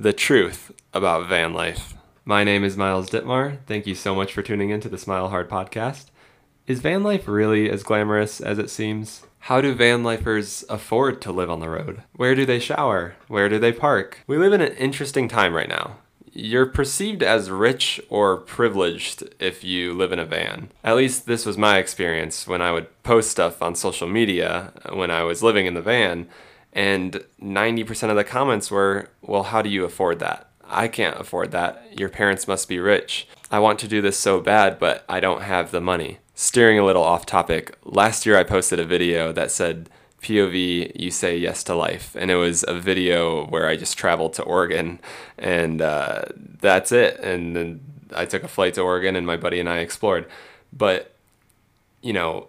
the truth about van life. My name is Miles Dittmar. Thank you so much for tuning in to the Smile Hard podcast. Is van life really as glamorous as it seems? How do van lifers afford to live on the road? Where do they shower? Where do they park? We live in an interesting time right now. You're perceived as rich or privileged if you live in a van. At least this was my experience when I would post stuff on social media when I was living in the van and 90% of the comments were, well, how do you afford that? I can't afford that. Your parents must be rich. I want to do this so bad, but I don't have the money. Steering a little off topic, last year I posted a video that said, POV, you say yes to life. And it was a video where I just traveled to Oregon and uh, that's it. And then I took a flight to Oregon and my buddy and I explored. But, you know,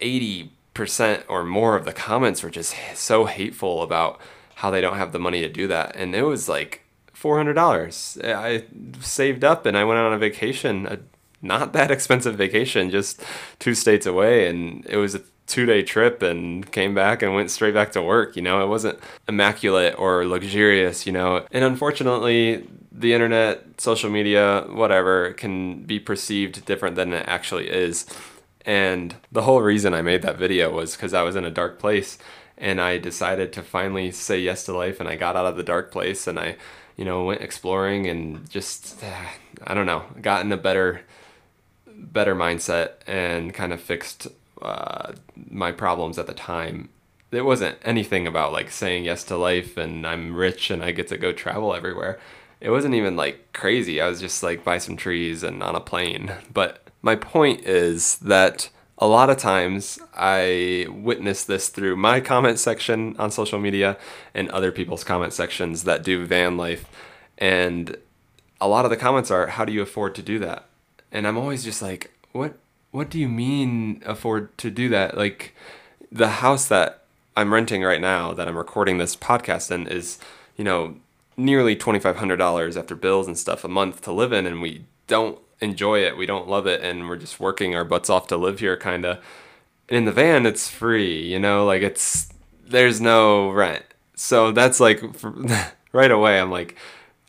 80 percent or more of the comments were just so hateful about how they don't have the money to do that. And it was like $400 i saved up and i went on a vacation a not that expensive vacation just two states away. And it was a two day trip and came back and went straight back to work you know? It wasn't immaculate or luxurious you know? And unfortunately the internet social media whatever can be perceived different than it actually is and the whole reason I made that video was because I was in a dark place and I decided to finally say yes to life and I got out of the dark place and I, you know, went exploring and just, I don't know, got in a better, better mindset and kind of fixed uh, my problems at the time. It wasn't anything about like saying yes to life and I'm rich and I get to go travel everywhere. It wasn't even like crazy. I was just like buy some trees and on a plane. But my point is that a lot of times I witness this through my comment section on social media and other people's comment sections that do van life. And a lot of the comments are, How do you afford to do that? And I'm always just like, What what do you mean afford to do that? Like the house that I'm renting right now that I'm recording this podcast in is, you know, nearly $2,500 after bills and stuff a month to live in. And we don't enjoy it. We don't love it, and we're just working our butts off to live here, kind of. In the van, it's free, you know, like it's there's no rent. So that's like right away, I'm like,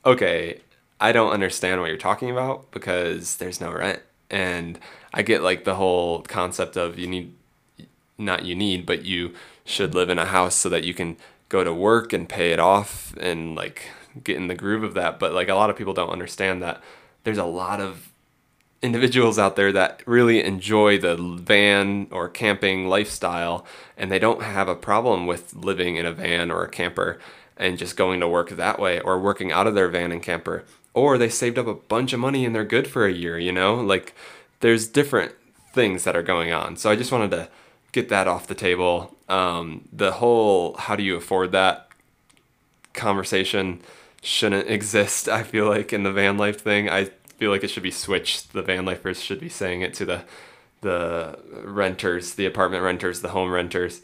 okay, I don't understand what you're talking about because there's no rent, and I get like the whole concept of you need, not you need, but you should live in a house so that you can go to work and pay it off and like get in the groove of that. But like a lot of people don't understand that there's a lot of individuals out there that really enjoy the van or camping lifestyle and they don't have a problem with living in a van or a camper and just going to work that way or working out of their van and camper. Or they saved up a bunch of money and they're good for a year you know? Like there's different things that are going on. So i just wanted to get that off the table. Um, the whole how do you afford that conversation shouldn't exist i feel like in the van life thing. I feel like it should be switched. The van lifers should be saying it to the the renters, the apartment renters, the home renters,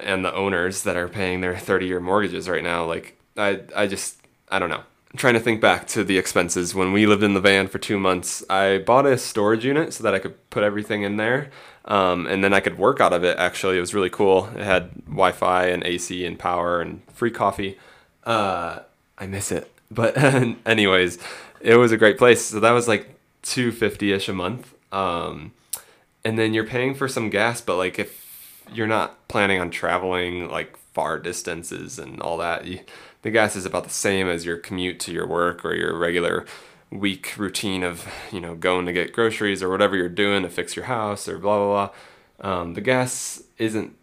and the owners that are paying their 30 year mortgages right now. Like I I just I don't know. I'm trying to think back to the expenses when we lived in the van for two months. I bought a storage unit so that I could put everything in there, um, and then I could work out of it. Actually, it was really cool. It had Wi-Fi and AC and power and free coffee. Uh, I miss it, but anyways, it was a great place. So that was like two fifty ish a month. Um, and then you're paying for some gas, but like if you're not planning on traveling like far distances and all that, you, the gas is about the same as your commute to your work or your regular week routine of you know going to get groceries or whatever you're doing to fix your house or blah blah blah. Um, the gas isn't,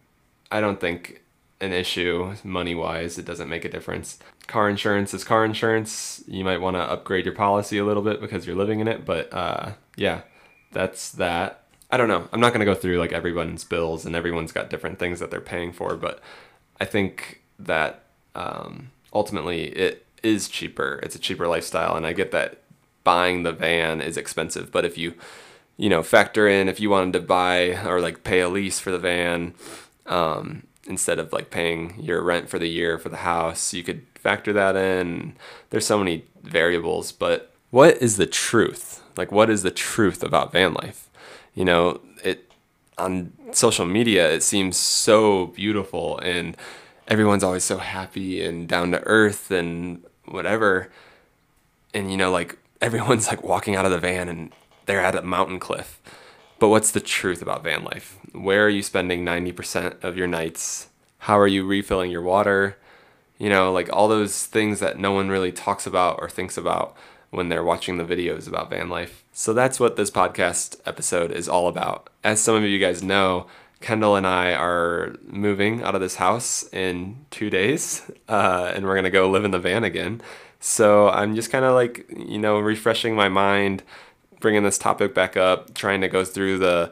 I don't think, an issue money wise. It doesn't make a difference. Car insurance is car insurance. You might want to upgrade your policy a little bit because you're living in it, but uh, yeah, that's that. I don't know. I'm not going to go through like everyone's bills and everyone's got different things that they're paying for, but I think that um, ultimately it is cheaper. It's a cheaper lifestyle, and I get that buying the van is expensive, but if you you know factor in if you wanted to buy or like pay a lease for the van um, instead of like paying your rent for the year for the house. You could factor that in. There's so many variables, but what is the truth? Like, what is the truth about van life? You know, it on social media, it seems so beautiful and everyone's always so happy and down to earth and whatever. And, you know, like everyone's like walking out of the van and they're at a mountain cliff. But what's the truth about van life? Where are you spending 90% of your nights? How are you refilling your water? You know, like all those things that no one really talks about or thinks about when they're watching the videos about van life. So that's what this podcast episode is all about. As some of you guys know, Kendall and I are moving out of this house in two days, uh, and we're gonna go live in the van again. So I'm just kind of like, you know, refreshing my mind, bringing this topic back up, trying to go through the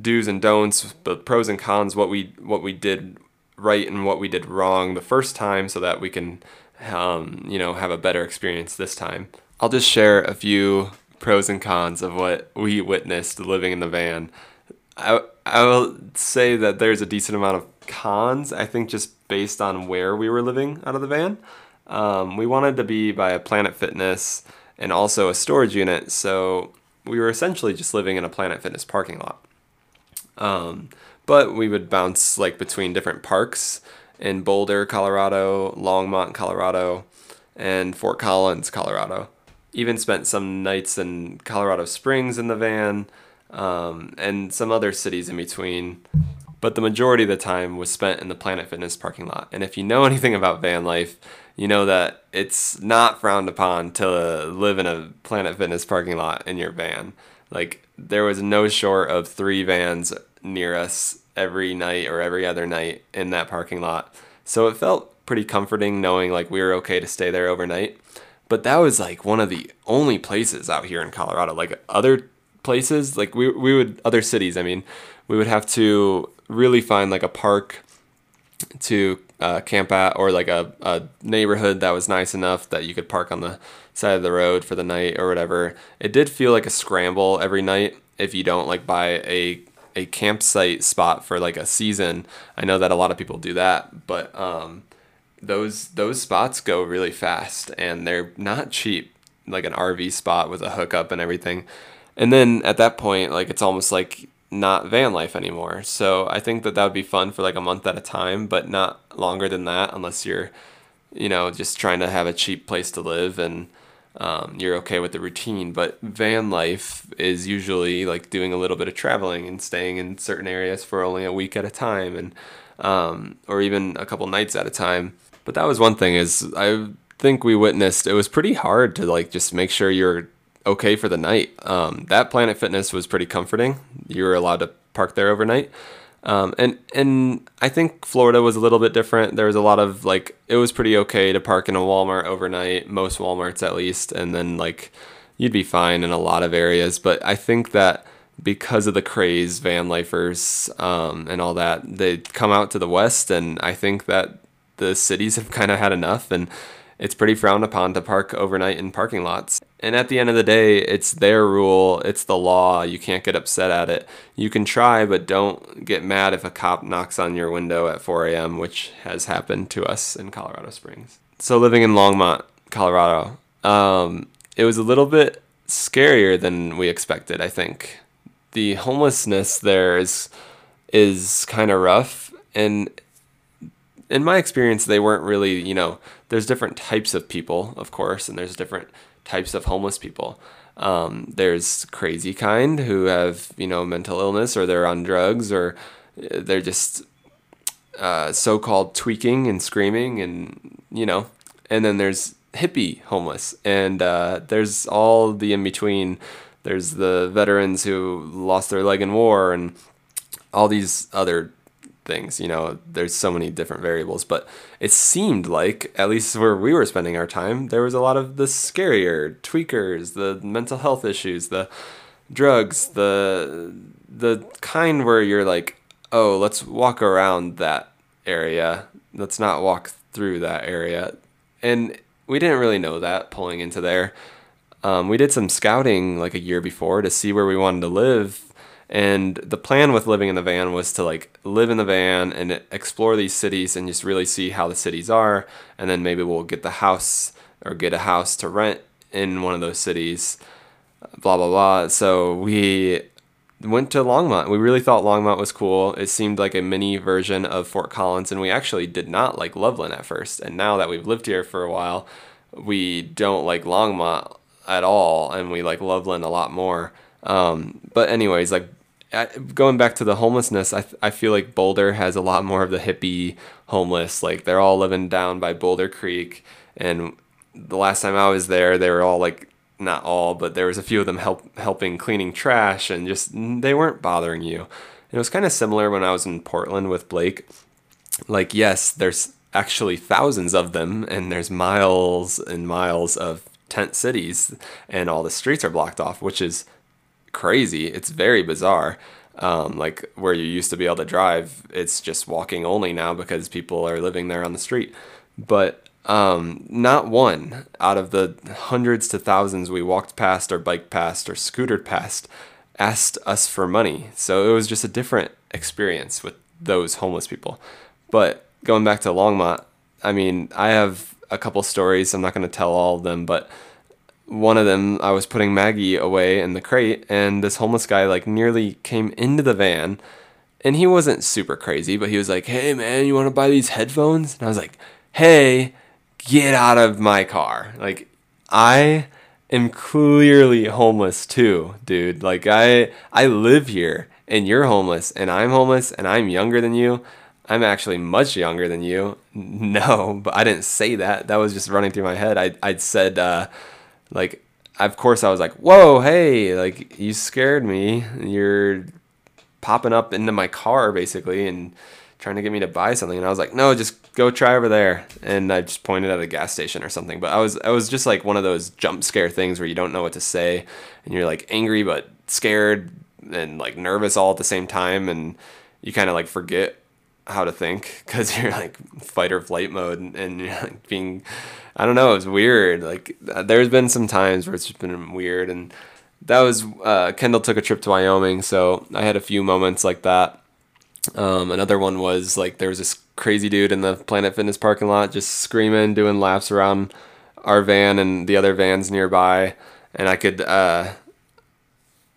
do's and don'ts, the pros and cons, what we what we did right and what we did wrong the first time, so that we can, um, you know, have a better experience this time. I'll just share a few pros and cons of what we witnessed living in the van. I I will say that there's a decent amount of cons. I think just based on where we were living out of the van. Um, we wanted to be by a Planet Fitness and also a storage unit, so we were essentially just living in a Planet Fitness parking lot. Um, but we would bounce like between different parks in Boulder, Colorado, Longmont, Colorado, and Fort Collins, Colorado. Even spent some nights in Colorado Springs in the van, um, and some other cities in between. But the majority of the time was spent in the Planet Fitness parking lot. And if you know anything about van life, you know that it's not frowned upon to live in a Planet Fitness parking lot in your van. Like there was no short of three vans near us every night or every other night in that parking lot. So it felt pretty comforting knowing like we were okay to stay there overnight. But that was like one of the only places out here in Colorado. Like other places, like we we would other cities, I mean, we would have to really find like a park to uh, camp at or like a, a neighborhood that was nice enough that you could park on the side of the road for the night or whatever. It did feel like a scramble every night if you don't like buy a a campsite spot for like a season. I know that a lot of people do that, but um, those those spots go really fast and they're not cheap. Like an RV spot with a hookup and everything. And then at that point, like it's almost like not van life anymore. So I think that that would be fun for like a month at a time, but not longer than that unless you're, you know, just trying to have a cheap place to live and um, you're okay with the routine. But van life is usually like doing a little bit of traveling and staying in certain areas for only a week at a time and um, or even a couple nights at a time. But that was one thing is I think we witnessed it was pretty hard to like just make sure you're okay for the night. Um, that Planet Fitness was pretty comforting. You were allowed to park there overnight. Um, and and I think Florida was a little bit different. There was a lot of like it was pretty okay to park in a Walmart overnight, most WalMarts at least, and then like you'd be fine in a lot of areas. But I think that because of the craze, van lifers um, and all that, they come out to the west, and I think that the cities have kind of had enough, and it's pretty frowned upon to park overnight in parking lots. And at the end of the day, it's their rule, it's the law. You can't get upset at it. You can try, but don't get mad if a cop knocks on your window at 4 a.m., which has happened to us in Colorado Springs. So, living in Longmont, Colorado, um, it was a little bit scarier than we expected, I think. The homelessness there is is kind of rough and in my experience they weren't really, you know, there's different types of people, of course, and there's different types of homeless people. Um, there's crazy kind who have you know mental illness or they're on drugs or uh, they're just uh, so-called tweaking and screaming and you know and then there's hippie homeless and uh, there's all the in between there's the veterans who lost their leg in war and all these other things. You know, there's so many different variables, but it seemed like, at least where we were spending our time, there was a lot of the scarier tweakers, the mental health issues, the drugs, the the kind where you're like, oh, let's walk around that area. Let's not walk through that area. And we didn't really know that pulling into there. Um, we did some scouting like a year before to see where we wanted to live and the plan with living in the van was to like live in the van and explore these cities and just really see how the cities are. And then maybe we'll get the house or get a house to rent in one of those cities, blah, blah, blah. So we went to Longmont. We really thought Longmont was cool. It seemed like a mini version of Fort Collins. And we actually did not like Loveland at first. And now that we've lived here for a while, we don't like Longmont at all, and we like Loveland a lot more. Um, but anyways, like going back to the homelessness, I, I feel like Boulder has a lot more of the hippie homeless. Like they're all living down by Boulder Creek, and the last time I was there, they were all like not all, but there was a few of them help helping cleaning trash, and just they weren't bothering you. It was kind of similar when I was in Portland with Blake. Like yes, there's actually thousands of them, and there's miles and miles of tent cities, and all the streets are blocked off, which is crazy. It's very bizarre. Um, like where you used to be able to drive, it's just walking only now because people are living there on the street. But um, not one out of the hundreds to thousands we walked past or biked past or scootered past asked us for money. So it was just a different experience with those homeless people. But going back to Longmont, I mean, I have a couple stories. I'm not going to tell all of them, but one of them I was putting Maggie away in the crate and this homeless guy like nearly came into the van and he wasn't super crazy but he was like hey man you want to buy these headphones? And I was like hey get out of my car. Like I am clearly homeless too dude. Like I I live here and you're homeless and I'm homeless and I'm younger than you. I'm actually much younger than you. No but I didn't say that. That was just running through my head. I I'd said uh like of course I was like, "Whoa, hey, like you scared me. You're popping up into my car basically and trying to get me to buy something." And I was like, "No, just go try over there." And I just pointed at a gas station or something. But I was I was just like one of those jump scare things where you don't know what to say and you're like angry but scared and like nervous all at the same time and you kind of like forget how to think because you're like fight or flight mode and, and you're like being I don't know. It was weird. Like uh, there's been some times where it's just been weird, and that was uh, Kendall took a trip to Wyoming, so I had a few moments like that. Um, another one was like there was this crazy dude in the Planet Fitness parking lot just screaming, doing laps around our van and the other vans nearby, and I could uh,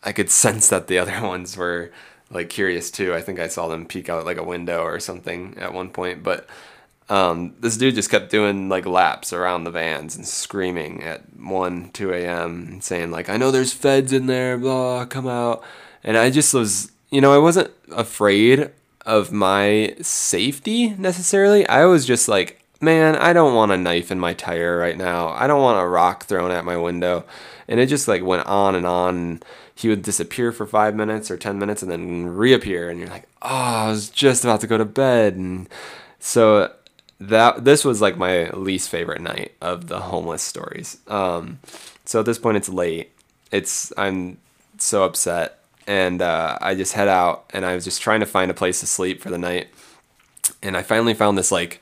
I could sense that the other ones were like curious too. I think I saw them peek out like a window or something at one point, but um, this dude just kept doing like laps around the vans and screaming at 1, 2 a.m. and saying, like, I know there's feds in there, blah, come out. And I just was, you know, I wasn't afraid of my safety necessarily. I was just like, man, I don't want a knife in my tire right now. I don't want a rock thrown at my window. And it just like went on and on. And he would disappear for five minutes or 10 minutes and then reappear. And you're like, oh, I was just about to go to bed. And so that this was like my least favorite night of the homeless stories. Um, so at this point, it's late. It's I'm so upset, and uh, I just head out, and I was just trying to find a place to sleep for the night, and I finally found this like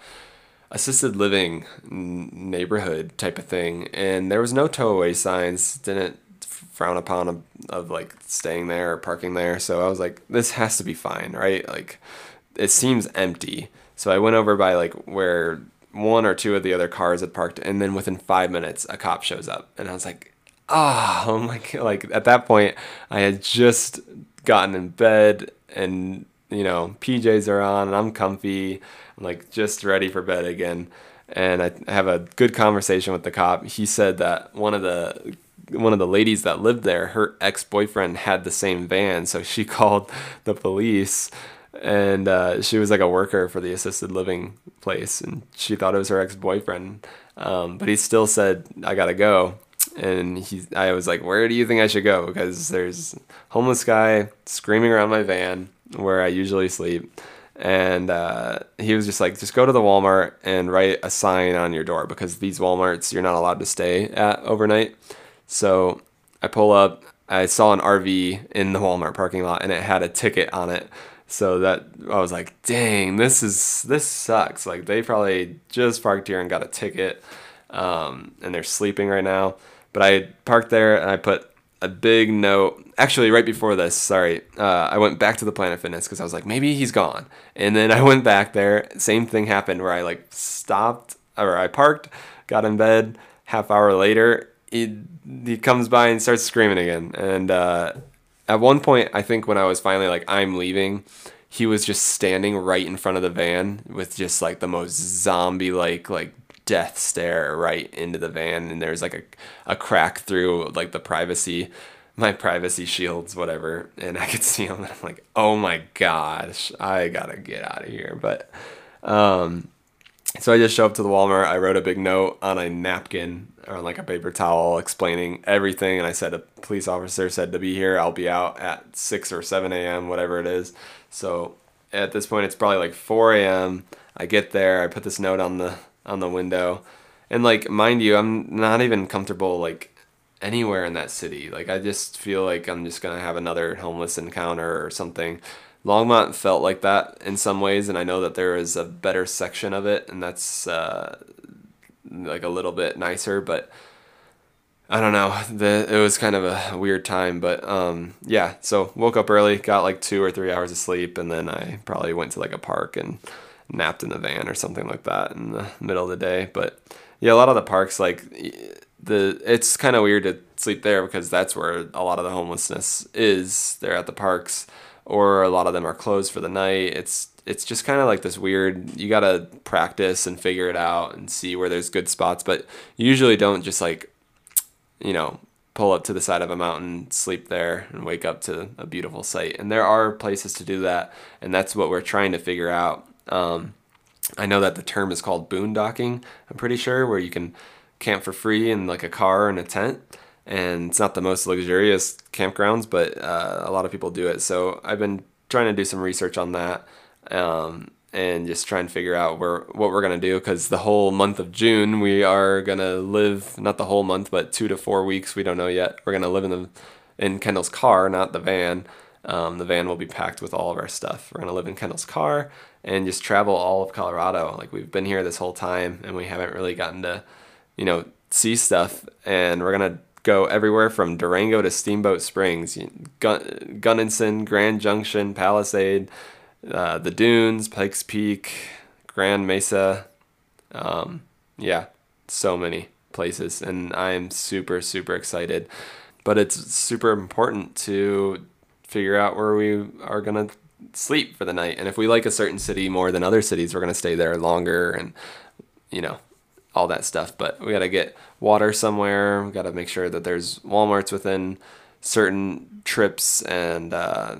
assisted living neighborhood type of thing, and there was no tow away signs. Didn't frown upon of, of like staying there or parking there. So I was like, this has to be fine, right? Like, it seems empty. So I went over by like where one or two of the other cars had parked, and then within five minutes, a cop shows up, and I was like, ah, oh, my god! Like at that point, I had just gotten in bed, and you know, PJs are on, and I'm comfy. I'm like just ready for bed again, and I have a good conversation with the cop. He said that one of the one of the ladies that lived there, her ex boyfriend had the same van, so she called the police and uh, she was like a worker for the assisted living place, and she thought it was her ex boyfriend. Um, but he still said, "I gotta go." And he, I was like, "Where do you think I should go?" Because there's homeless guy screaming around my van where I usually sleep, and uh, he was just like, "Just go to the Walmart and write a sign on your door because these WalMarts you're not allowed to stay at overnight." So I pull up. I saw an RV in the Walmart parking lot, and it had a ticket on it so that I was like, dang, this is this sucks. Like they probably just parked here and got a ticket, um, and they're sleeping right now. But I parked there and I put a big note. Actually, right before this, sorry, uh, I went back to the Planet Fitness because I was like, maybe he's gone. And then I went back there. Same thing happened where I like stopped or I parked, got in bed. Half hour later, he he comes by and starts screaming again, and uh, at one point, I think when I was finally like, I'm leaving, he was just standing right in front of the van with just like the most zombie like like death stare right into the van. And there's like a, a crack through like the privacy my privacy shields whatever. And i could see him and i'm like oh my gosh i gotta get out of here. But um so i just show up to the walmart i wrote a big note on a napkin or like a paper towel explaining everything and i said a police officer said to be here i'll be out at 6 or 7 a.m whatever it is so at this point it's probably like 4 a.m i get there i put this note on the on the window. And like mind you, I'm not even comfortable like anywhere in that city. Like I just feel like I'm just gonna have another homeless encounter or something. Longmont felt like that in some ways, and I know that there is a better section of it, and that's uh, like a little bit nicer. But I don't know. The it was kind of a weird time, but um, yeah. So woke up early, got like two or three hours of sleep, and then I probably went to like a park and napped in the van or something like that in the middle of the day. But yeah, a lot of the parks like the it's kind of weird to sleep there because that's where a lot of the homelessness is. They're at the parks, or a lot of them are closed for the night. It's it's just kind of like this weird. You gotta practice and figure it out and see where there's good spots, but you usually don't just like, you know, pull up to the side of a mountain, sleep there, and wake up to a beautiful sight. And there are places to do that, and that's what we're trying to figure out. Um, I know that the term is called boondocking. I'm pretty sure where you can camp for free in like a car and a tent. And it's not the most luxurious campgrounds, but uh, a lot of people do it. So I've been trying to do some research on that um, and just try and figure out where what we're gonna do because the whole month of June we are gonna live not the whole month but two to four weeks we don't know yet. We're gonna live in the in Kendall's car, not the van. Um, the van will be packed with all of our stuff. We're gonna live in Kendall's car and just travel all of Colorado. Like we've been here this whole time and we haven't really gotten to, you know, see stuff. And we're gonna go everywhere from Durango to Steamboat Springs, Gun- Gunnison, Grand Junction, Palisade, uh, the Dunes, Pikes Peak, Grand Mesa. Um, yeah, so many places, and I'm super super excited. But it's super important to figure out where we are gonna sleep for the night. And if we like a certain city more than other cities, we're going to stay there longer and, you know, all that stuff. But we got to get water somewhere. We got to make sure that there's Walmarts within certain trips and uh,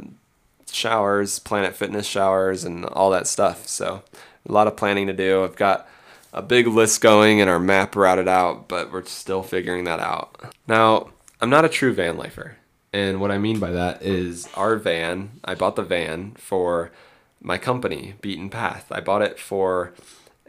showers, Planet Fitness showers, and all that stuff. So a lot of planning to do. I've got a big list going and our map routed out, but we're still figuring that out. Now, I'm not a true van lifer. And what I mean by that is our van, I bought the van for my company, Beaten Path. I bought it for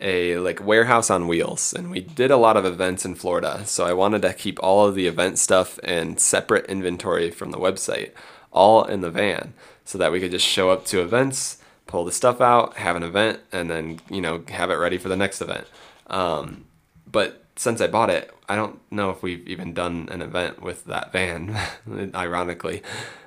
a like warehouse on wheels and we did a lot of events in Florida. So I wanted to keep all of the event stuff and separate inventory from the website all in the van so that we could just show up to events, pull the stuff out, have an event and then, you know, have it ready for the next event. Um, but since I bought it, I don't know if we've even done an event with that van. ironically,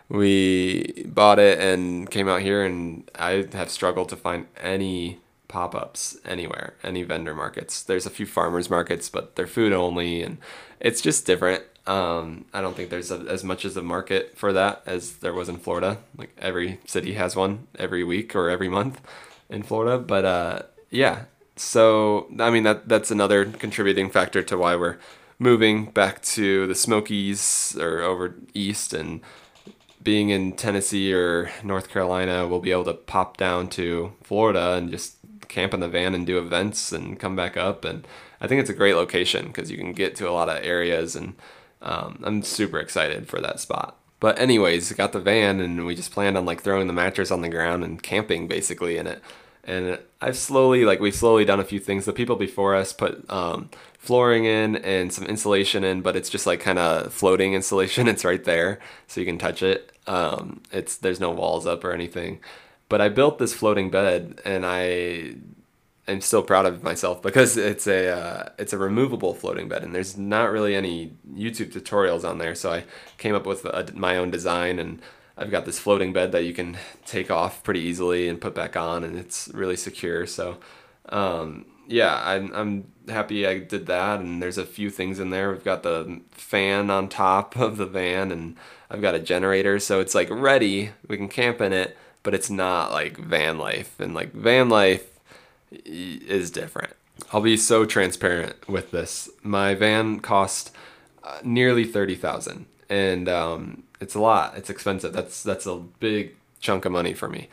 we bought it and came out here, and I have struggled to find any pop ups anywhere, any vendor markets. There's a few farmers markets, but they're food only, and it's just different. Um, I don't think there's a, as much as a market for that as there was in Florida. Like every city has one every week or every month in Florida, but uh, yeah, so I mean that that's another contributing factor to why we're moving back to the Smokies or over east and being in Tennessee or North Carolina, we'll be able to pop down to Florida and just camp in the van and do events and come back up. And I think it's a great location because you can get to a lot of areas, and um, I'm super excited for that spot. But anyways, got the van and we just planned on like throwing the mattress on the ground and camping basically in it and I've slowly like we've slowly done a few things. The people before us put um, flooring in and some insulation in, but it's just like kind of floating insulation. It's right there, so you can touch it. Um, it's there's no walls up or anything. But I built this floating bed, and I am still proud of myself because it's a uh, it's a removable floating bed, and there's not really any YouTube tutorials on there. So I came up with a, my own design and I've got this floating bed that you can take off pretty easily and put back on, and it's really secure. So, um, yeah, I'm, I'm happy I did that. And there's a few things in there. We've got the fan on top of the van, and I've got a generator, so it's like ready. We can camp in it, but it's not like van life. And like van life is different. I'll be so transparent with this. My van cost uh, nearly thirty thousand, and um, it's a lot. It's expensive. That's that's a big chunk of money for me.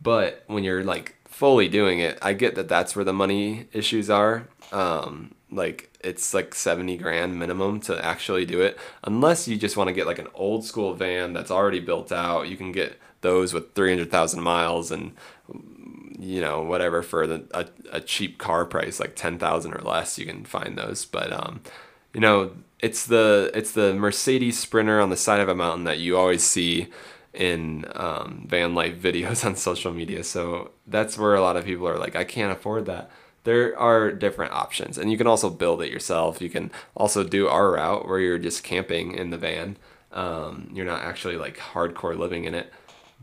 But when you're like fully doing it, I get that that's where the money issues are. Um, like it's like 70 grand minimum to actually do it unless you just want to get like an old school van that's already built out. You can get those with 300,000 miles and you know whatever for the, a, a cheap car price like 10,000 or less you can find those. But um you know it's the it's the Mercedes Sprinter on the side of a mountain that you always see in um, van life videos on social media. So that's where a lot of people are like I can't afford that there are different options and you can also build it yourself. You can also do our route where you're just camping in the van. Um, you're not actually like hardcore living in it.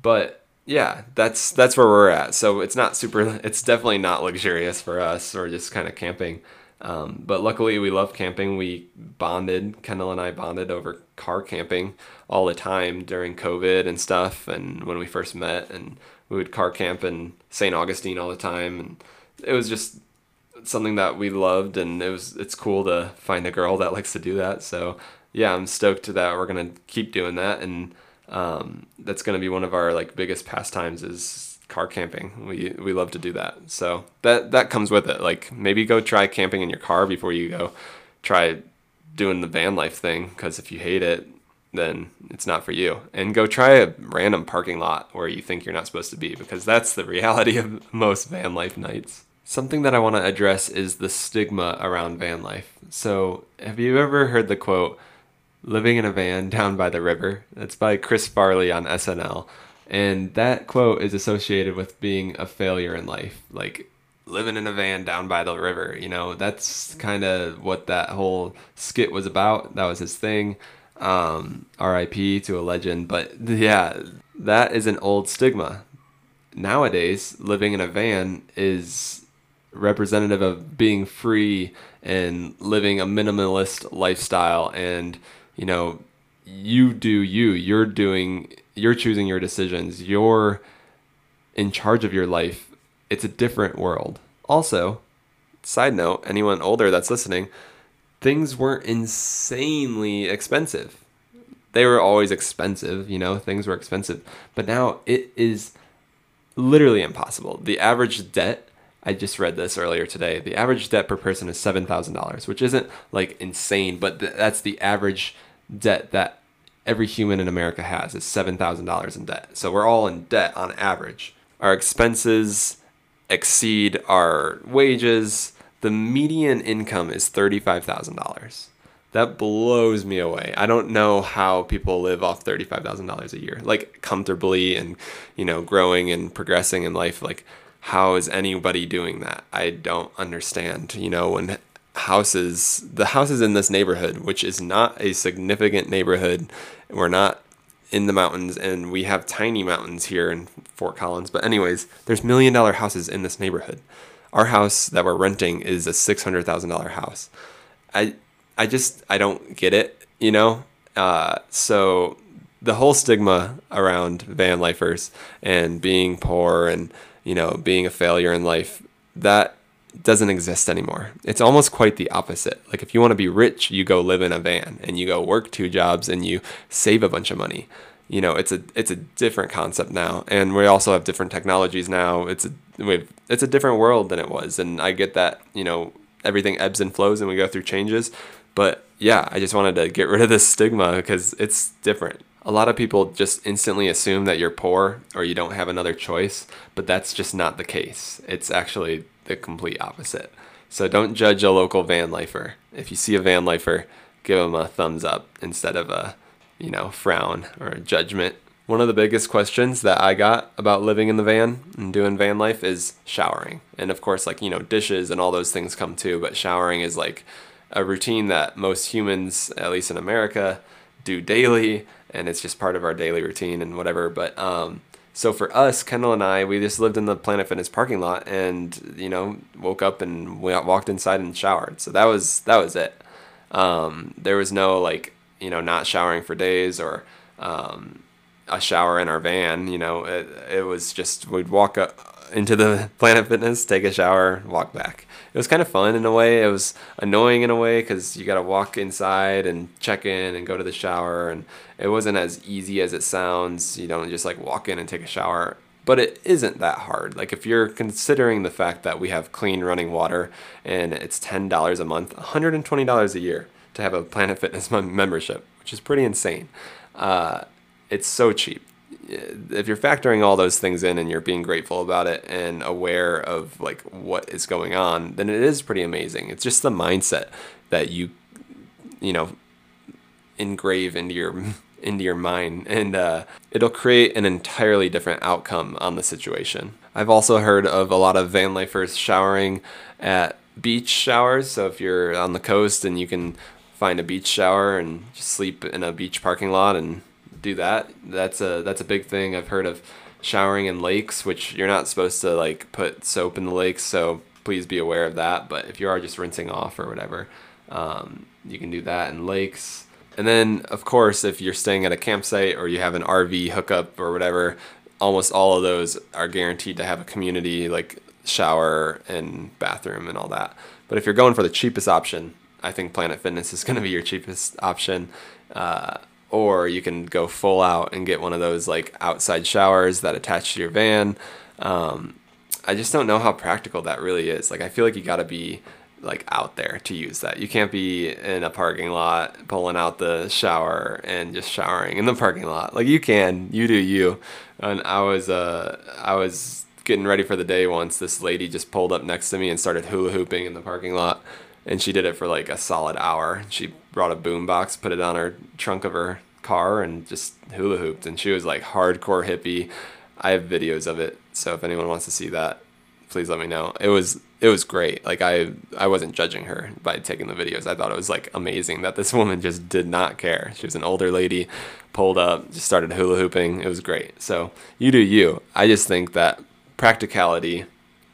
But yeah that's that's where we're at. So it's not super it's definitely not luxurious for us. Or just kind of camping. Um, but luckily we love camping. We bonded kendall and i bonded over car camping all the time during covid and stuff and when we first met and we would car camp in st augustine all the time and it was just something that we loved, and it was it's cool to find a girl that likes to do that. So yeah, I'm stoked to that we're gonna keep doing that, and um, that's gonna be one of our like biggest pastimes is car camping. We we love to do that. So that that comes with it. Like maybe go try camping in your car before you go try doing the van life thing. Because if you hate it, then it's not for you. And go try a random parking lot where you think you're not supposed to be, because that's the reality of most van life nights. Something that I want to address is the stigma around van life. So, have you ever heard the quote, living in a van down by the river? That's by Chris Farley on SNL. And that quote is associated with being a failure in life. Like, living in a van down by the river, you know, that's kind of what that whole skit was about. That was his thing. Um, RIP to a legend. But yeah, that is an old stigma. Nowadays, living in a van is representative of being free and living a minimalist lifestyle. And you know you do you. You're doing you're choosing your decisions. You're in charge of your life. It's a different world. Also side note anyone older that's listening things weren't insanely expensive. They were always expensive you know things were expensive. But now it is literally impossible. The average debt I just read this earlier today. The average debt per person is seven thousand dollars, which isn't like insane, but th- that's the average debt that every human in America has is seven thousand dollars in debt. So we're all in debt on average. Our expenses exceed our wages. The median income is thirty-five thousand dollars. That blows me away. I don't know how people live off thirty-five thousand dollars a year, like comfortably and you know growing and progressing in life, like how is anybody doing that? I don't understand. You know, when houses, the houses in this neighborhood, which is not a significant neighborhood, we're not in the mountains and we have tiny mountains here in Fort Collins. But, anyways, there's million dollar houses in this neighborhood. Our house that we're renting is a $600,000 house. I, I just, I don't get it, you know? Uh, so, the whole stigma around van lifers and being poor and you know, being a failure in life, that doesn't exist anymore. It's almost quite the opposite. Like if you want to be rich, you go live in a van and you go work two jobs and you save a bunch of money. You know, it's a it's a different concept now, and we also have different technologies now. It's a we've, it's a different world than it was, and I get that. You know, everything ebbs and flows, and we go through changes. But yeah, I just wanted to get rid of this stigma because it's different a lot of people just instantly assume that you're poor or you don't have another choice, but that's just not the case. It's actually the complete opposite. So don't judge a local van lifer. If you see a van lifer, give them a thumbs up instead of a, you know, frown or a judgment. One of the biggest questions that I got about living in the van and doing van life is showering. And of course, like, you know, dishes and all those things come too, but showering is like a routine that most humans, at least in America, do daily and it's just part of our daily routine and whatever. But um, so for us, Kendall and I, we just lived in the Planet Fitness parking lot, and you know, woke up and we walked inside and showered. So that was that was it. Um, there was no like you know not showering for days or um, a shower in our van. You know, it, it was just we'd walk up into the Planet Fitness, take a shower, walk back. It was kind of fun in a way. It was annoying in a way because you got to walk inside and check in and go to the shower, and it wasn't as easy as it sounds. You don't just like walk in and take a shower. But it isn't that hard. Like if you're considering the fact that we have clean running water and it's ten dollars a month, one hundred and twenty dollars a year to have a Planet Fitness membership, which is pretty insane. Uh, it's so cheap if you're factoring all those things in and you're being grateful about it and aware of like what is going on, then it is pretty amazing. It's just the mindset that you you know engrave into your into your mind and uh, it'll create an entirely different outcome on the situation. I've also heard of a lot of van lifers showering at beach showers. So if you're on the coast and you can find a beach shower and sleep in a beach parking lot and do that. That's a that's a big thing. I've heard of showering in lakes, which you're not supposed to like put soap in the lakes, so please be aware of that. But if you are just rinsing off or whatever, um, you can do that in lakes. And then, of course, if you're staying at a campsite or you have an RV hookup or whatever, almost all of those are guaranteed to have a community like shower and bathroom and all that. But if you're going for the cheapest option, I think Planet Fitness is going to be your cheapest option. Uh, or you can go full out and get one of those like outside showers that attach to your van. Um, I just don't know how practical that really is. Like I feel like you got to be like out there to use that. You can't be in a parking lot pulling out the shower and just showering in the parking lot. Like you can, you do you. And I was uh I was getting ready for the day once this lady just pulled up next to me and started hula hooping in the parking lot and she did it for like a solid hour. She brought a boombox, put it on her trunk of her car, and just hula hooped. And she was like hardcore hippie. I have videos of it, so if anyone wants to see that, please let me know. It was it was great. Like I I wasn't judging her by taking the videos. I thought it was like amazing that this woman just did not care. She was an older lady, pulled up, just started hula hooping. It was great. So you do you. I just think that practicality,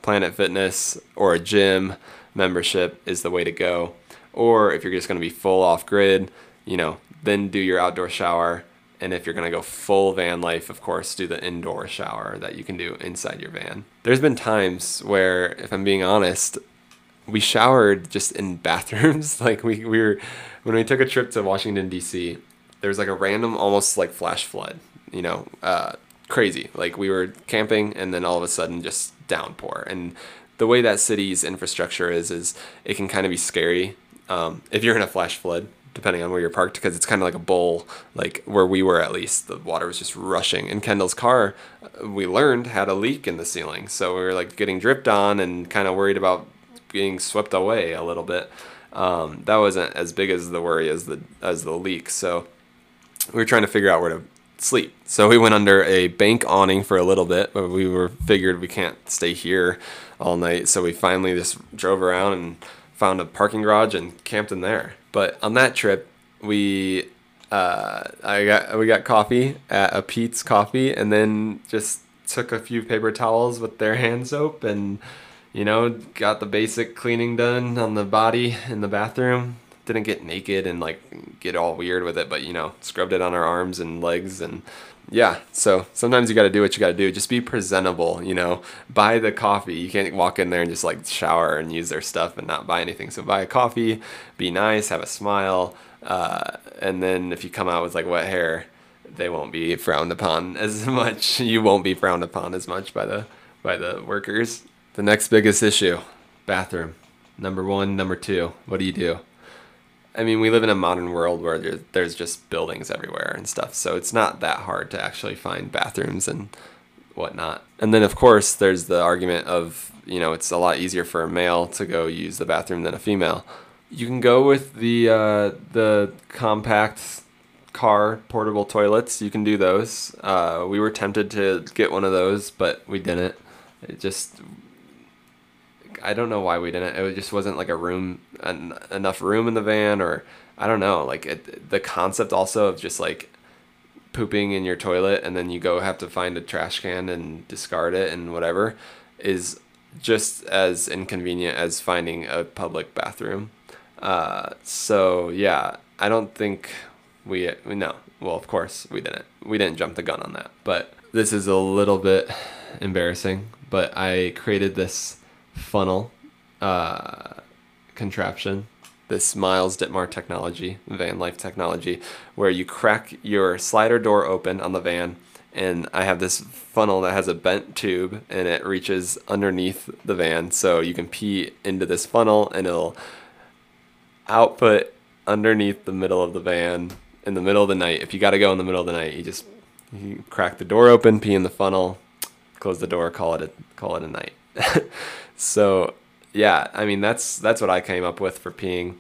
Planet Fitness or a gym membership is the way to go. Or if you're just going to be full off grid, you know, then do your outdoor shower. And if you're going to go full van life, of course, do the indoor shower that you can do inside your van. There's been times where, if I'm being honest, we showered just in bathrooms. like we, we were, when we took a trip to Washington, D.C., there was like a random, almost like flash flood, you know, uh, crazy. Like we were camping and then all of a sudden just downpour. And the way that city's infrastructure is is it can kind of be scary um, if you're in a flash flood depending on where you're parked because it's kind of like a bowl like where we were at least the water was just rushing. And kendall's car uh, we learned had a leak in the ceiling. So we were like getting dripped on and kind of worried about being swept away a little bit. Um, that wasn't as big as the worry as the as the leak. So we were trying to figure out where to sleep. So we went under a bank awning for a little bit but we were figured we can't stay here all night. So we finally just drove around and found a parking garage and camped in there. But on that trip, we uh, I got we got coffee at a Peet's Coffee, and then just took a few paper towels with their hand soap, and you know got the basic cleaning done on the body in the bathroom. Didn't get naked and like get all weird with it, but you know scrubbed it on our arms and legs and yeah, so sometimes you got to do what you got to do. Just be presentable, you know. Buy the coffee. You can't walk in there and just like shower and use their stuff and not buy anything. So buy a coffee, be nice, have a smile, uh, and then if you come out with like wet hair, they won't be frowned upon as much. You won't be frowned upon as much by the by the workers. The next biggest issue, bathroom. Number one, number two. What do you do? I mean, we live in a modern world where there's, there's just buildings everywhere and stuff, so it's not that hard to actually find bathrooms and whatnot. And then, of course, there's the argument of, you know, it's a lot easier for a male to go use the bathroom than a female. You can go with the uh, the compact car portable toilets. You can do those. Uh, we were tempted to get one of those, but we didn't. It just I don't know why we didn't. It just wasn't like a room, en- enough room in the van, or I don't know. Like it, the concept also of just like pooping in your toilet and then you go have to find a trash can and discard it and whatever is just as inconvenient as finding a public bathroom. Uh, so yeah, I don't think we no. Well, of course we didn't. We didn't jump the gun on that. But this is a little bit embarrassing. But I created this funnel uh, contraption, this Miles Dittmar technology, van life technology, where you crack your slider door open on the van, and I have this funnel that has a bent tube, and it reaches underneath the van, so you can pee into this funnel, and it'll output underneath the middle of the van in the middle of the night. If you got to go in the middle of the night, you just you crack the door open, pee in the funnel, close the door, call it a call it a night. so yeah, I mean that's that's what I came up with for peeing.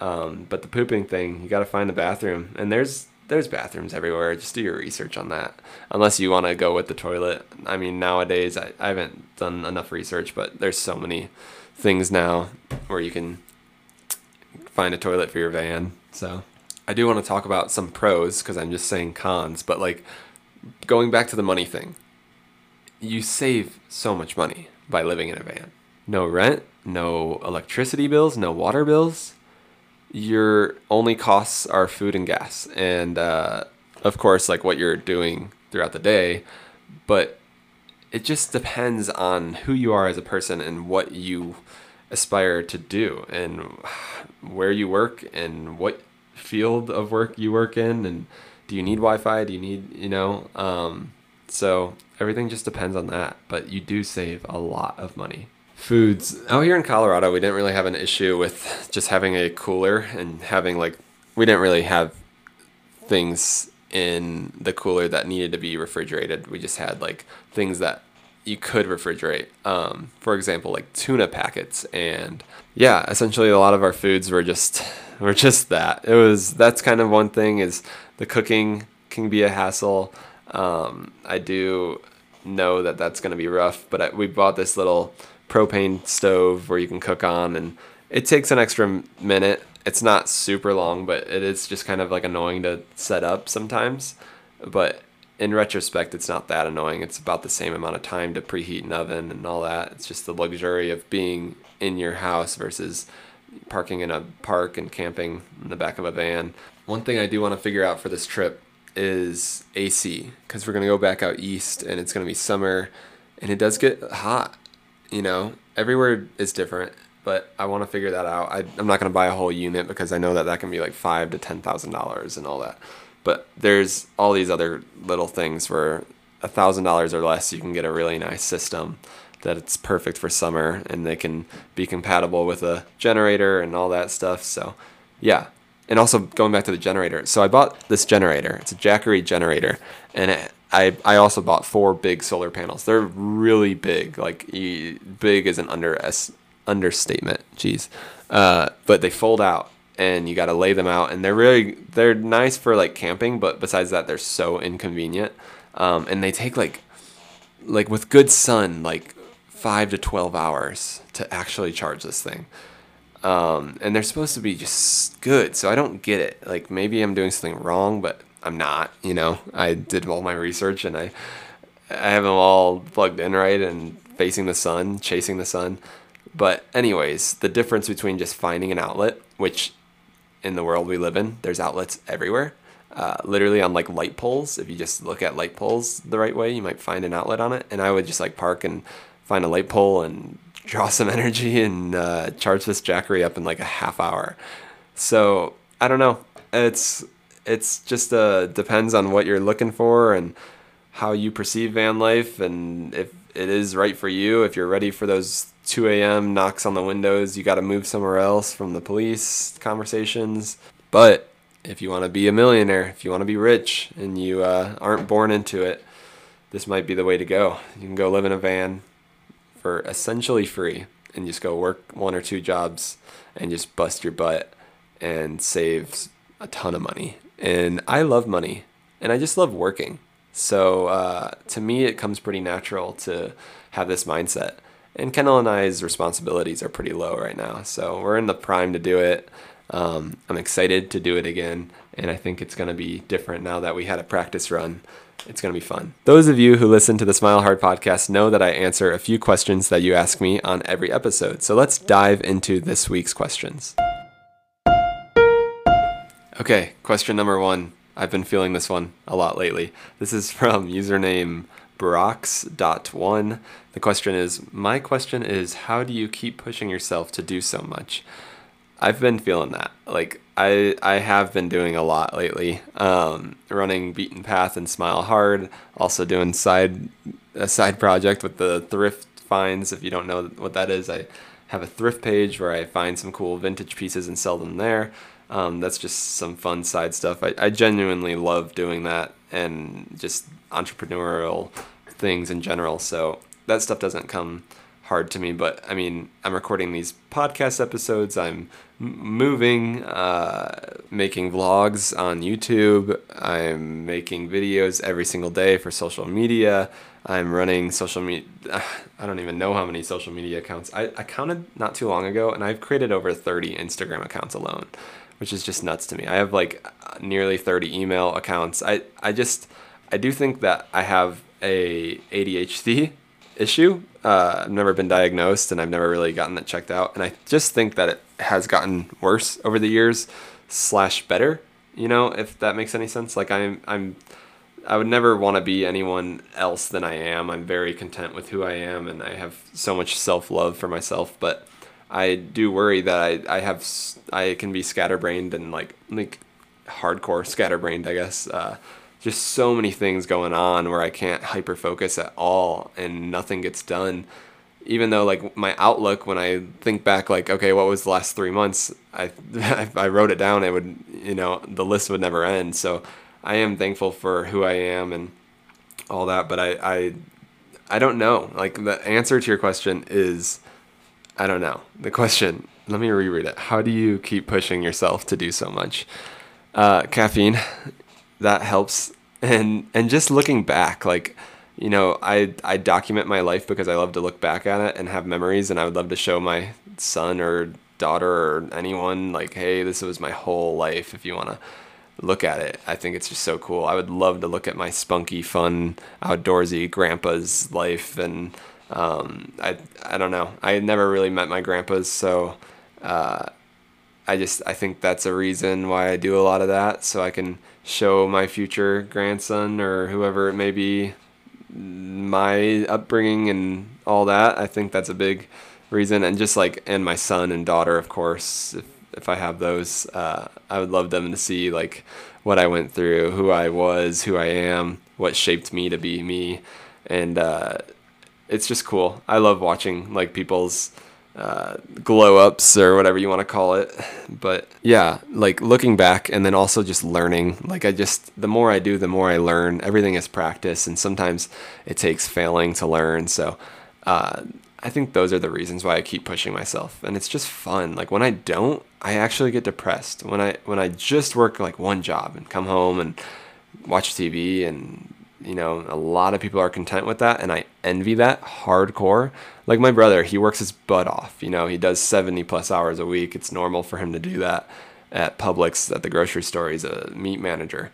Um, but the pooping thing, you got to find the bathroom, and there's there's bathrooms everywhere. Just do your research on that. Unless you want to go with the toilet. I mean, nowadays I, I haven't done enough research, but there's so many things now where you can find a toilet for your van. So I do want to talk about some pros because I'm just saying cons, but like going back to the money thing, you save so much money by living in a van. No rent, no electricity bills, no water bills. Your only costs are food and gas, and uh, of course, like what you're doing throughout the day. But it just depends on who you are as a person and what you aspire to do and where you work and what field of work you work in and do you need wi-fi do you need you know um, so everything just depends on that but you do save a lot of money foods out here in colorado we didn't really have an issue with just having a cooler and having like we didn't really have things in the cooler that needed to be refrigerated we just had like things that you could refrigerate. Um, for example, like tuna packets, and yeah, essentially a lot of our foods were just were just that. It was that's kind of one thing is the cooking can be a hassle. Um, I do know that that's going to be rough, but I, we bought this little propane stove where you can cook on, and it takes an extra minute. It's not super long, but it is just kind of like annoying to set up sometimes. But in retrospect, it's not that annoying. It's about the same amount of time to preheat an oven and all that. It's just the luxury of being in your house versus parking in a park and camping in the back of a van. One thing I do want to figure out for this trip is AC because we're going to go back out east and it's going to be summer and it does get hot. You know, everywhere is different, but I want to figure that out. I, I'm not going to buy a whole unit because I know that that can be like five to ten thousand dollars and all that. But there's all these other little things where a thousand dollars or less, you can get a really nice system that it's perfect for summer and they can be compatible with a generator and all that stuff. So, yeah. And also going back to the generator. So I bought this generator. It's a Jackery generator, and it, I I also bought four big solar panels. They're really big. Like big is an under understatement. Jeez. Uh, but they fold out and you got to lay them out and they're really they're nice for like camping but besides that they're so inconvenient um, and they take like like with good sun like 5 to 12 hours to actually charge this thing um, and they're supposed to be just good so i don't get it like maybe i'm doing something wrong but i'm not you know i did all my research and i i have them all plugged in right and facing the sun chasing the sun but anyways the difference between just finding an outlet which in the world we live in, there's outlets everywhere. Uh, literally on like light poles. If you just look at light poles the right way, you might find an outlet on it. And I would just like park and find a light pole and draw some energy and uh, charge this Jackery up in like a half hour. So I don't know. It's it's just uh, depends on what you're looking for and how you perceive van life and if it is right for you. If you're ready for those 2 a.m. knocks on the windows, you got to move somewhere else from the police conversations. But if you want to be a millionaire, if you want to be rich, and you uh, aren't born into it, this might be the way to go. You can go live in a van for essentially free and just go work one or two jobs and just bust your butt and save a ton of money. And I love money and I just love working. So uh, to me, it comes pretty natural to have this mindset. And Kendall and I's responsibilities are pretty low right now. So we're in the prime to do it. Um, I'm excited to do it again. And I think it's going to be different now that we had a practice run. It's going to be fun. Those of you who listen to the Smile Hard podcast know that I answer a few questions that you ask me on every episode. So let's dive into this week's questions. Okay, question number one. I've been feeling this one a lot lately. This is from username brox.one. The question is My question is, how do you keep pushing yourself to do so much? I've been feeling that. Like, I, I have been doing a lot lately. Um, running Beaten Path and Smile Hard, also doing side a side project with the thrift finds. If you don't know what that is, I have a thrift page where I find some cool vintage pieces and sell them there. Um, that's just some fun side stuff. I, I genuinely love doing that and just entrepreneurial things in general. So that stuff doesn't come hard to me. But I mean, I'm recording these podcast episodes. I'm moving, uh, making vlogs on YouTube. I'm making videos every single day for social media. I'm running social media. I don't even know how many social media accounts. I, I counted not too long ago, and I've created over 30 Instagram accounts alone, which is just nuts to me. I have like nearly 30 email accounts. I, I just, I do think that I have a ADHD issue. Uh, I've never been diagnosed, and I've never really gotten that checked out. And I just think that it has gotten worse over the years, slash better. You know, if that makes any sense. Like I'm, I'm I would never want to be anyone else than I am. I'm very content with who I am, and I have so much self love for myself. But I do worry that I, I have I can be scatterbrained and like like hardcore scatterbrained, I guess. Uh, just so many things going on where I can't hyper focus at all, and nothing gets done. Even though like my outlook, when I think back, like okay, what was the last three months? I I wrote it down. It would you know the list would never end. So I am thankful for who I am and all that, but I, I, I don't know. Like the answer to your question is, I don't know. The question, let me reread it. How do you keep pushing yourself to do so much? Uh, caffeine, that helps. And, and just looking back, like, you know, I, I document my life because I love to look back at it and have memories. And I would love to show my son or daughter or anyone like, Hey, this was my whole life. If you want to, look at it. I think it's just so cool. I would love to look at my spunky, fun, outdoorsy grandpa's life, and um, I I don't know. I never really met my grandpas, so uh, I just I think that's a reason why I do a lot of that, so I can show my future grandson or whoever it may be my upbringing and all that. I think that's a big reason, and just like and my son and daughter, of course. If if I have those. Uh, I would love them to see like what I went through, who I was, who I am, what shaped me to be me, and uh, it's just cool. I love watching like people's uh, glow ups or whatever you want to call it. But yeah, like looking back and then also just learning. Like I just, the more I do, the more I learn. Everything is practice, and sometimes it takes failing to learn. So uh, I think those are the reasons why I keep pushing myself. And it's just fun. Like when I don't, I actually get depressed. When I when I just work like one job and come home and watch TV and you know, a lot of people are content with that and I envy that hardcore. Like my brother, he works his butt off. You know, he does 70 plus hours a week. It's normal for him to do that at Publix at the grocery store. He's a meat manager.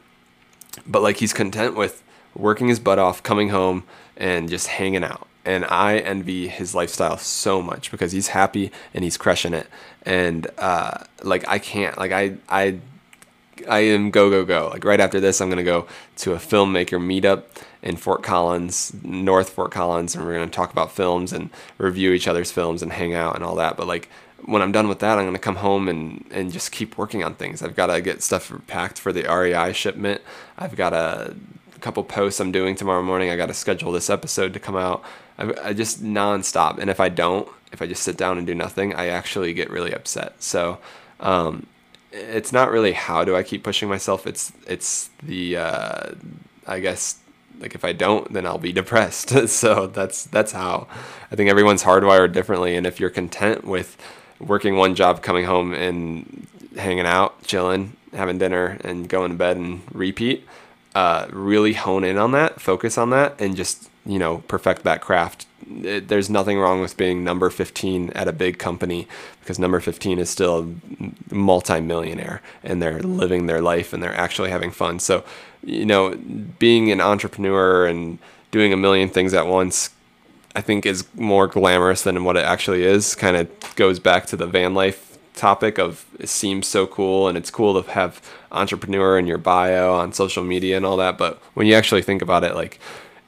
But like he's content with working his butt off, coming home and just hanging out and I envy his lifestyle so much because he's happy and he's crushing it. And uh, like I can't, like I I I am go go go. Like right after this, I'm gonna go to a filmmaker meetup in Fort Collins, North Fort Collins, and we're gonna talk about films and review each other's films and hang out and all that. But like when I'm done with that, I'm gonna come home and and just keep working on things. I've got to get stuff packed for the REI shipment. I've got a couple posts I'm doing tomorrow morning. I got to schedule this episode to come out. I, I just nonstop. And if I don't, if I just sit down and do nothing, I actually get really upset. So, um, it's not really how do I keep pushing myself. It's it's the uh, I guess like if I don't, then I'll be depressed. so that's that's how. I think everyone's hardwired differently, and if you're content with working one job, coming home and hanging out, chilling, having dinner, and going to bed and repeat, uh, really hone in on that, focus on that, and just you know perfect that craft. It, there's nothing wrong with being number 15 at a big company because number 15 is still a multi-millionaire and they're living their life and they're actually having fun. So, you know, being an entrepreneur and doing a million things at once I think is more glamorous than what it actually is. Kind of goes back to the van life topic of it seems so cool and it's cool to have entrepreneur in your bio on social media and all that but when you actually think about it like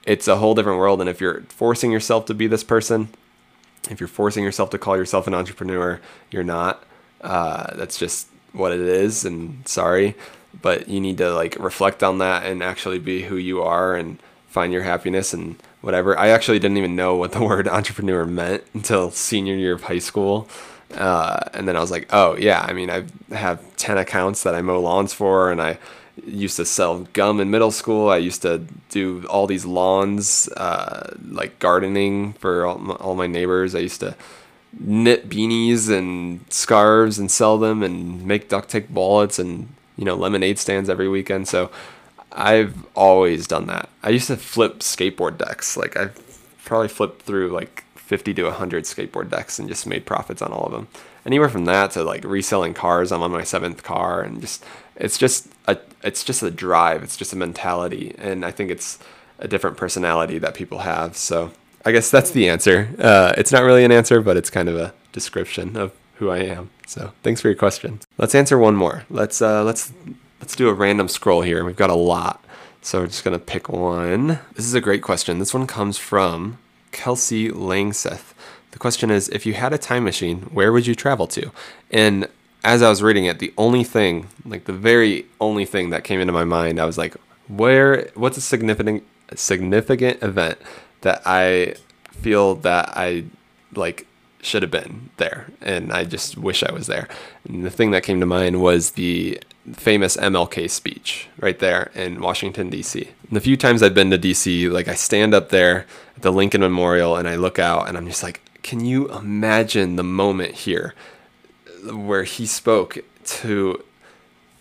it's a whole different world. And if you're forcing yourself to be this person, if you're forcing yourself to call yourself an entrepreneur, you're not. Uh, that's just what it is. And sorry, but you need to like reflect on that and actually be who you are and find your happiness and whatever. I actually didn't even know what the word entrepreneur meant until senior year of high school. Uh, and then I was like, oh yeah, I mean, I have 10 accounts that I mow lawns for and I used to sell gum in middle school. I used to do all these lawns, uh, like gardening for all my, all my neighbors. I used to knit beanies and scarves and sell them and make duct tape wallets and, you know, lemonade stands every weekend. So I've always done that. I used to flip skateboard decks. Like I've probably flipped through like 50 to 100 skateboard decks and just made profits on all of them. Anywhere from that to like reselling cars. I'm on my seventh car and just it's just a it's just a drive. It's just a mentality, and I think it's a different personality that people have. So I guess that's the answer. Uh, it's not really an answer, but it's kind of a description of who I am. So thanks for your question. Let's answer one more. Let's uh, let's let's do a random scroll here. We've got a lot, so we're just gonna pick one. This is a great question. This one comes from Kelsey Langseth. The question is, if you had a time machine, where would you travel to? And as I was reading it, the only thing, like the very only thing that came into my mind, I was like, where what's a significant significant event that I feel that I like should have been there and I just wish I was there. And the thing that came to mind was the famous MLK speech right there in Washington D.C. And the few times I've been to D.C., like I stand up there at the Lincoln Memorial and I look out and I'm just like, can you imagine the moment here where he spoke to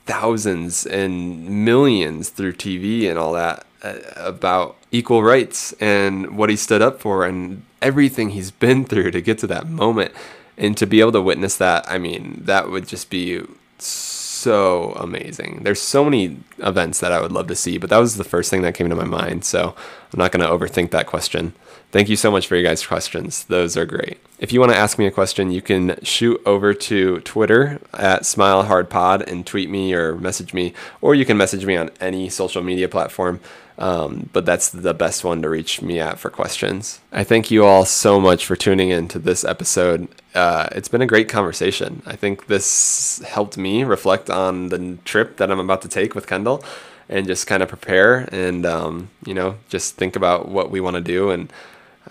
thousands and millions through TV and all that uh, about equal rights and what he stood up for and everything he's been through to get to that moment. And to be able to witness that i mean that would just be so amazing. There's so many events that i would love to see but that was the first thing that came to my mind so i'm not going to overthink that question Thank you so much for your guys' questions. Those are great. If you want to ask me a question, you can shoot over to Twitter at SmileHardPod and tweet me or message me, or you can message me on any social media platform. Um, but that's the best one to reach me at for questions. I thank you all so much for tuning in to this episode. Uh, it's been a great conversation. I think this helped me reflect on the trip that I'm about to take with Kendall and just kind of prepare and, um, you know, just think about what we want to do and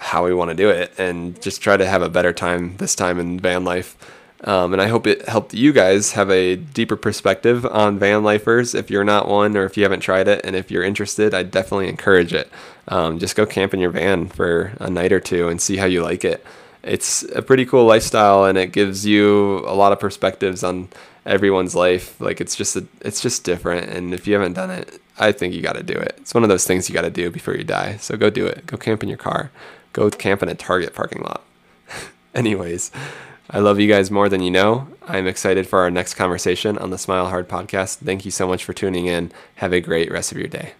how we want to do it and just try to have a better time this time in van life. Um, and I hope it helped you guys have a deeper perspective on van lifers if you're not one or if you haven't tried it. And if you're interested, I definitely encourage it. Um, just go camp in your van for a night or two and see how you like it. It's a pretty cool lifestyle and it gives you a lot of perspectives on everyone's life. Like it's just a, it's just different. And if you haven't done it, I think you got to do it. It's one of those things you got to do before you die. So go do it. Go camp in your car go camp in a Target parking lot. Anyways, I love you guys more than you know. I'm excited for our next conversation on the Smile Hard podcast. Thank you so much for tuning in. Have a great rest of your day.